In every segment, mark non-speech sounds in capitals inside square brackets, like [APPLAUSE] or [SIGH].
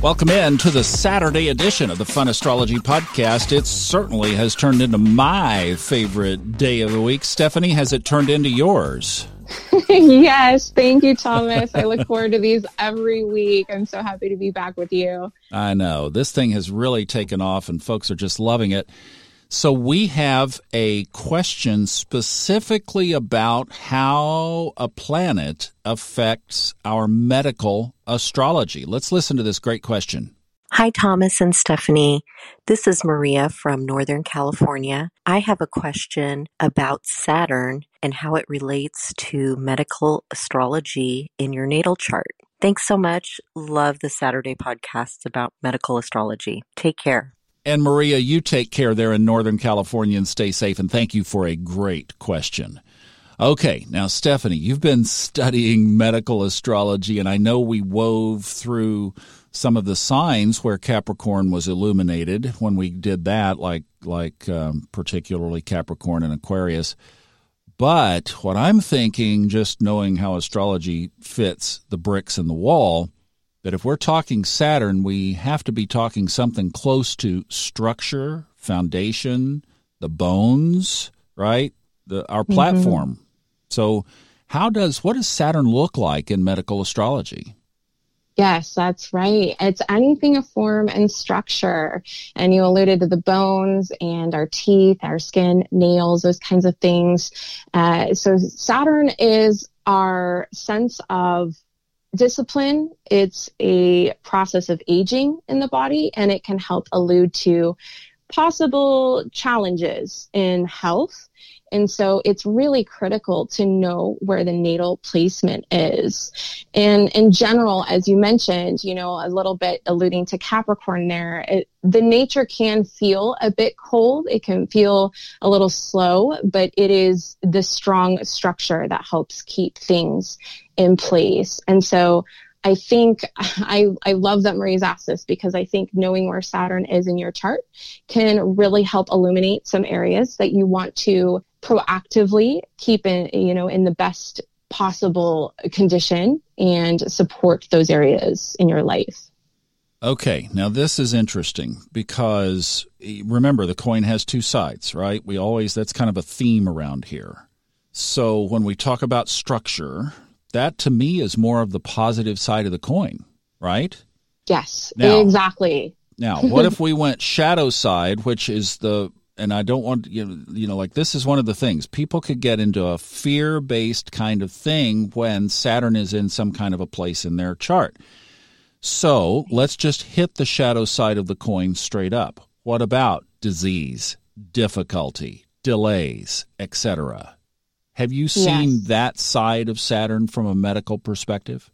Welcome in to the Saturday edition of the Fun Astrology Podcast. It certainly has turned into my favorite day of the week. Stephanie, has it turned into yours? [LAUGHS] yes, thank you, Thomas. I look forward to these every week. I'm so happy to be back with you. I know. This thing has really taken off, and folks are just loving it. So, we have a question specifically about how a planet affects our medical astrology. Let's listen to this great question. Hi, Thomas and Stephanie. This is Maria from Northern California. I have a question about Saturn and how it relates to medical astrology in your natal chart. Thanks so much. Love the Saturday podcasts about medical astrology. Take care. And Maria, you take care there in Northern California and stay safe. And thank you for a great question. Okay, now, Stephanie, you've been studying medical astrology, and I know we wove through some of the signs where Capricorn was illuminated when we did that, like like um, particularly Capricorn and Aquarius. But what I'm thinking, just knowing how astrology fits the bricks in the wall, that if we're talking Saturn, we have to be talking something close to structure, foundation, the bones, right? The our mm-hmm. platform. Mm-hmm. So, how does what does Saturn look like in medical astrology? Yes, that's right. It's anything of form and structure. And you alluded to the bones and our teeth, our skin, nails, those kinds of things. Uh, so Saturn is our sense of discipline. It's a process of aging in the body and it can help allude to possible challenges in health and so it's really critical to know where the natal placement is. And in general, as you mentioned, you know, a little bit alluding to Capricorn there, it, the nature can feel a bit cold. It can feel a little slow, but it is the strong structure that helps keep things in place. And so I think [LAUGHS] I, I love that Marie's asked this because I think knowing where Saturn is in your chart can really help illuminate some areas that you want to proactively keep in, you know, in the best possible condition and support those areas in your life. Okay, now this is interesting because eh, remember the coin has two sides, right? We always that's kind of a theme around here. So when we talk about structure, that to me is more of the positive side of the coin, right? Yes, now, exactly. Now, [LAUGHS] what if we went shadow side, which is the and I don't want you know, you know like this is one of the things people could get into a fear-based kind of thing when Saturn is in some kind of a place in their chart. So, let's just hit the shadow side of the coin straight up. What about disease, difficulty, delays, etc.? Have you seen yes. that side of Saturn from a medical perspective?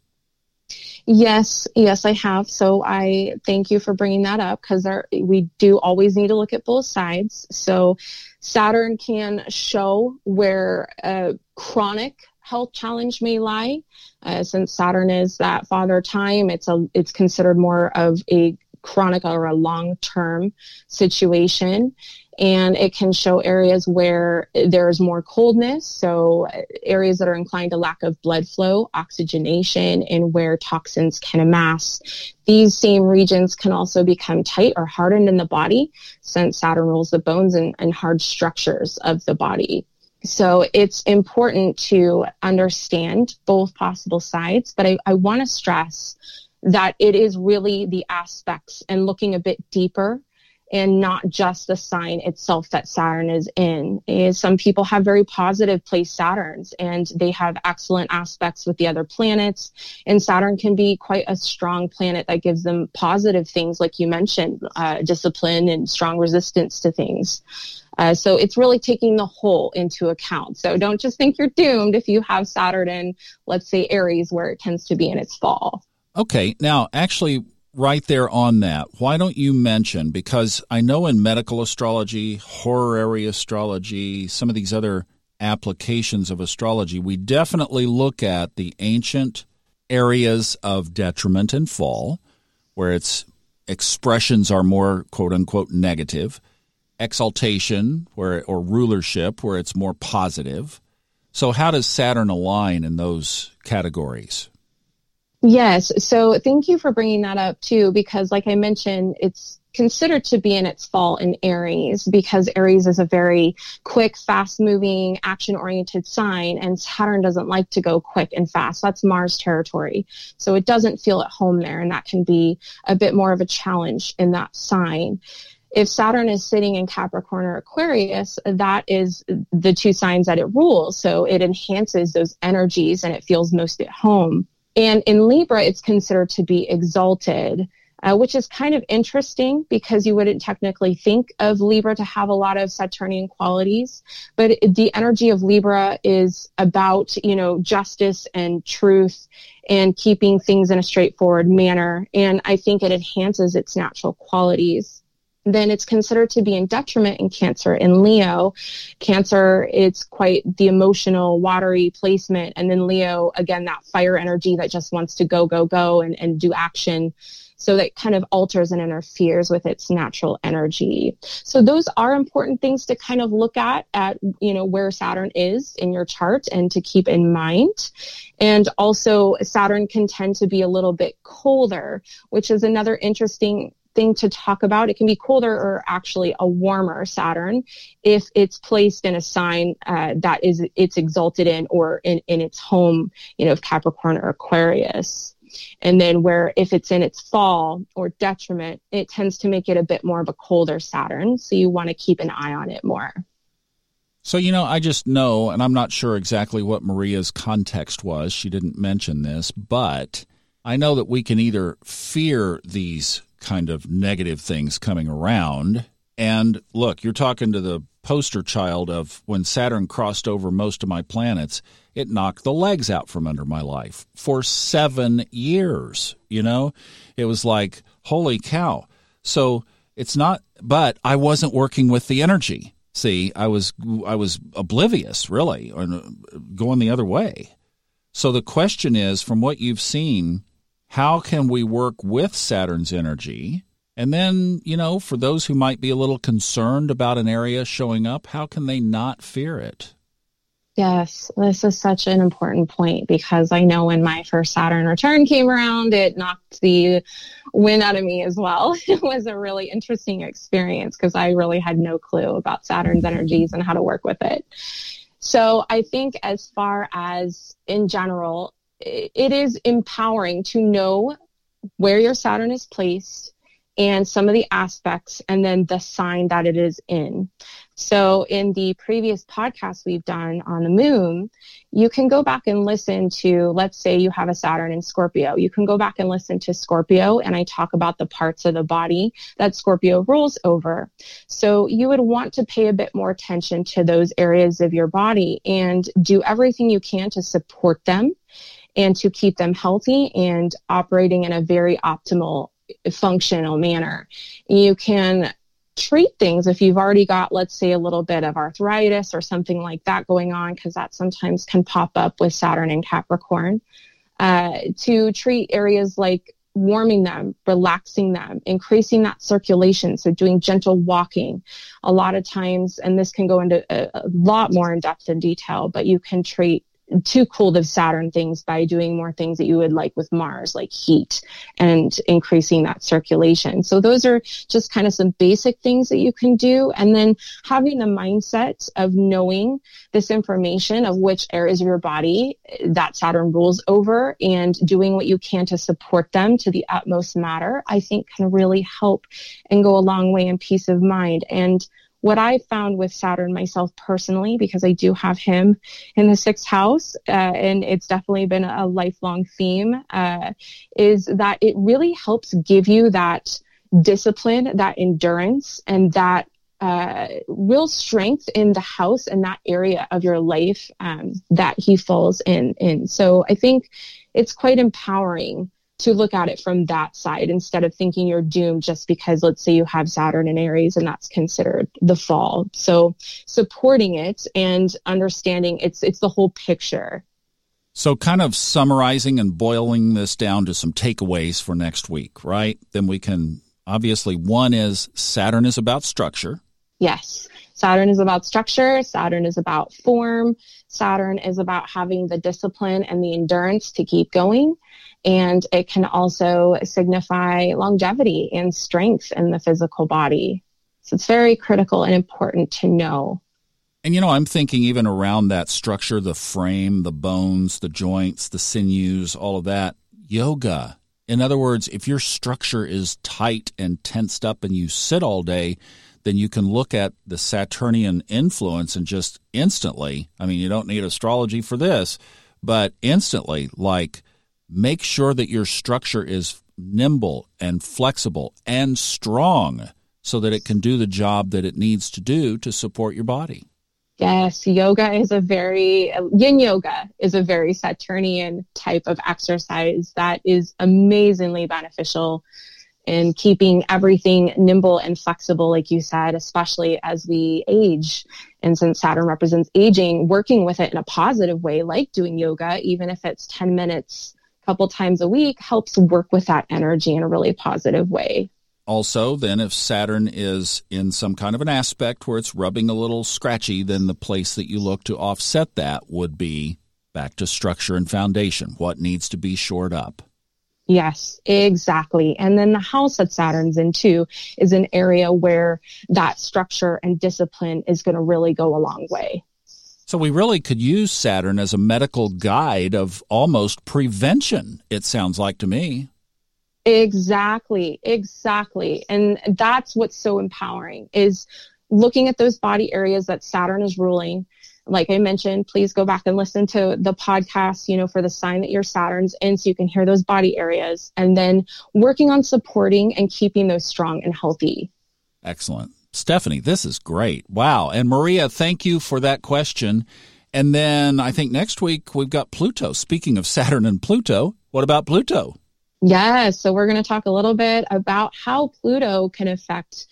Yes, yes, I have. So I thank you for bringing that up because we do always need to look at both sides. So Saturn can show where a chronic health challenge may lie. Uh, since Saturn is that father time, it's a it's considered more of a chronic or a long term situation and it can show areas where there's more coldness. So areas that are inclined to lack of blood flow, oxygenation, and where toxins can amass. These same regions can also become tight or hardened in the body since Saturn rules the bones and, and hard structures of the body. So it's important to understand both possible sides, but I, I want to stress that it is really the aspects and looking a bit deeper and not just the sign itself that Saturn is in. Is some people have very positive place Saturns and they have excellent aspects with the other planets. And Saturn can be quite a strong planet that gives them positive things, like you mentioned, uh, discipline and strong resistance to things. Uh, so it's really taking the whole into account. So don't just think you're doomed if you have Saturn in, let's say, Aries, where it tends to be in its fall. Okay. Now, actually, right there on that, why don't you mention, because I know in medical astrology, horary astrology, some of these other applications of astrology, we definitely look at the ancient areas of detriment and fall, where its expressions are more quote unquote negative, exaltation where or rulership where it's more positive. So how does Saturn align in those categories? Yes. So thank you for bringing that up too, because like I mentioned, it's considered to be in its fall in Aries because Aries is a very quick, fast moving, action oriented sign and Saturn doesn't like to go quick and fast. That's Mars territory. So it doesn't feel at home there and that can be a bit more of a challenge in that sign if Saturn is sitting in Capricorn or Aquarius, that is the two signs that it rules. So it enhances those energies and it feels most at home. And in Libra, it's considered to be exalted, uh, which is kind of interesting because you wouldn't technically think of Libra to have a lot of Saturnian qualities. But the energy of Libra is about, you know, justice and truth and keeping things in a straightforward manner. And I think it enhances its natural qualities then it's considered to be in detriment in Cancer. In Leo, Cancer, it's quite the emotional, watery placement. And then Leo, again, that fire energy that just wants to go, go, go and, and do action. So that kind of alters and interferes with its natural energy. So those are important things to kind of look at, at, you know, where Saturn is in your chart and to keep in mind. And also Saturn can tend to be a little bit colder, which is another interesting thing to talk about. It can be colder or actually a warmer Saturn if it's placed in a sign uh, that is it's exalted in or in, in its home, you know, of Capricorn or Aquarius. And then where if it's in its fall or detriment, it tends to make it a bit more of a colder Saturn. So you want to keep an eye on it more. So, you know, I just know, and I'm not sure exactly what Maria's context was. She didn't mention this, but I know that we can either fear these kind of negative things coming around. And look, you're talking to the poster child of when Saturn crossed over most of my planets, it knocked the legs out from under my life for seven years. You know, it was like, holy cow. So it's not, but I wasn't working with the energy. See, I was I was oblivious, really, or uh, going the other way. So the question is, from what you've seen, how can we work with Saturn's energy? And then, you know, for those who might be a little concerned about an area showing up, how can they not fear it? Yes, this is such an important point because I know when my first Saturn return came around, it knocked the wind out of me as well. [LAUGHS] It was a really interesting experience because I really had no clue about Saturn's energies and how to work with it. So I think as far as in general, it is empowering to know where your Saturn is placed and some of the aspects and then the sign that it is in. So in the previous podcast we've done on the moon, you can go back and listen to, let's say you have a Saturn in Scorpio. You can go back and listen to Scorpio and I talk about the parts of the body that Scorpio rules over. So you would want to pay a bit more attention to those areas of your body and do everything you can to support them and to keep them healthy and operating in a very optimal functional manner. You can treat things if you've already got, let's say, a little bit of arthritis or something like that going on, because that sometimes can pop up with Saturn and Capricorn, uh, to treat areas like warming them, relaxing them, increasing that circulation. So doing gentle walking. A lot of times, and this can go into a, a lot more in depth and detail, but you can treat too cold of Saturn things by doing more things that you would like with Mars, like heat and increasing that circulation. So those are just kind of some basic things that you can do. And then having the mindset of knowing this information of which areas of your body that Saturn rules over and doing what you can to support them to the utmost matter, I think can really help and go a long way in peace of mind. And what I found with Saturn myself personally, because I do have him in the sixth house, uh, and it's definitely been a lifelong theme, uh, is that it really helps give you that discipline, that endurance, and that uh, real strength in the house and that area of your life um, that he falls in. In so I think it's quite empowering to look at it from that side instead of thinking you're doomed just because let's say you have Saturn in Aries and that's considered the fall. So supporting it and understanding it's it's the whole picture. So kind of summarizing and boiling this down to some takeaways for next week, right? Then we can obviously one is Saturn is about structure. Yes. Saturn is about structure, Saturn is about form, Saturn is about having the discipline and the endurance to keep going. And it can also signify longevity and strength in the physical body. So it's very critical and important to know. And you know, I'm thinking even around that structure, the frame, the bones, the joints, the sinews, all of that, yoga. In other words, if your structure is tight and tensed up and you sit all day, then you can look at the Saturnian influence and just instantly, I mean, you don't need astrology for this, but instantly, like, make sure that your structure is nimble and flexible and strong so that it can do the job that it needs to do to support your body. Yes, yoga is a very, yin yoga is a very Saturnian type of exercise that is amazingly beneficial in keeping everything nimble and flexible, like you said, especially as we age. And since Saturn represents aging, working with it in a positive way, like doing yoga, even if it's 10 minutes a couple times a week, helps work with that energy in a really positive way. Also, then, if Saturn is in some kind of an aspect where it's rubbing a little scratchy, then the place that you look to offset that would be back to structure and foundation. What needs to be shored up? Yes, exactly. And then the house that Saturn's in too is an area where that structure and discipline is going to really go a long way. So we really could use Saturn as a medical guide of almost prevention, it sounds like to me. Exactly, exactly. And that's what's so empowering is looking at those body areas that Saturn is ruling. Like I mentioned, please go back and listen to the podcast, you know, for the sign that your Saturn's in so you can hear those body areas and then working on supporting and keeping those strong and healthy. Excellent. Stephanie, this is great. Wow. And Maria, thank you for that question. And then I think next week we've got Pluto. Speaking of Saturn and Pluto, what about Pluto? Yes. So we're going to talk a little bit about how Pluto can affect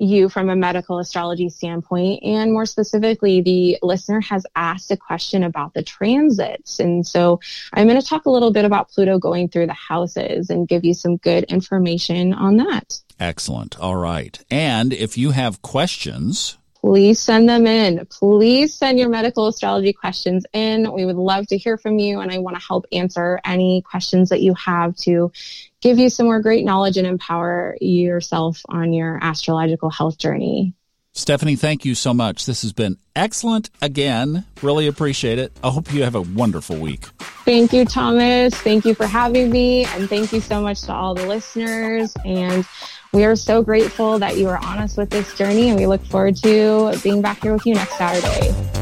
you from a medical astrology standpoint. And more specifically, the listener has asked a question about the transits. And so I'm going to talk a little bit about Pluto going through the houses and give you some good information on that. Excellent. All right. And if you have questions, please send them in. Please send your medical astrology questions in. We would love to hear from you, and I want to help answer any questions that you have to give you some more great knowledge and empower yourself on your astrological health journey. Stephanie, thank you so much. This has been excellent again. Really appreciate it. I hope you have a wonderful week. Thank you, Thomas. Thank you for having me. And thank you so much to all the listeners. And we are so grateful that you are on us with this journey. And we look forward to being back here with you next Saturday.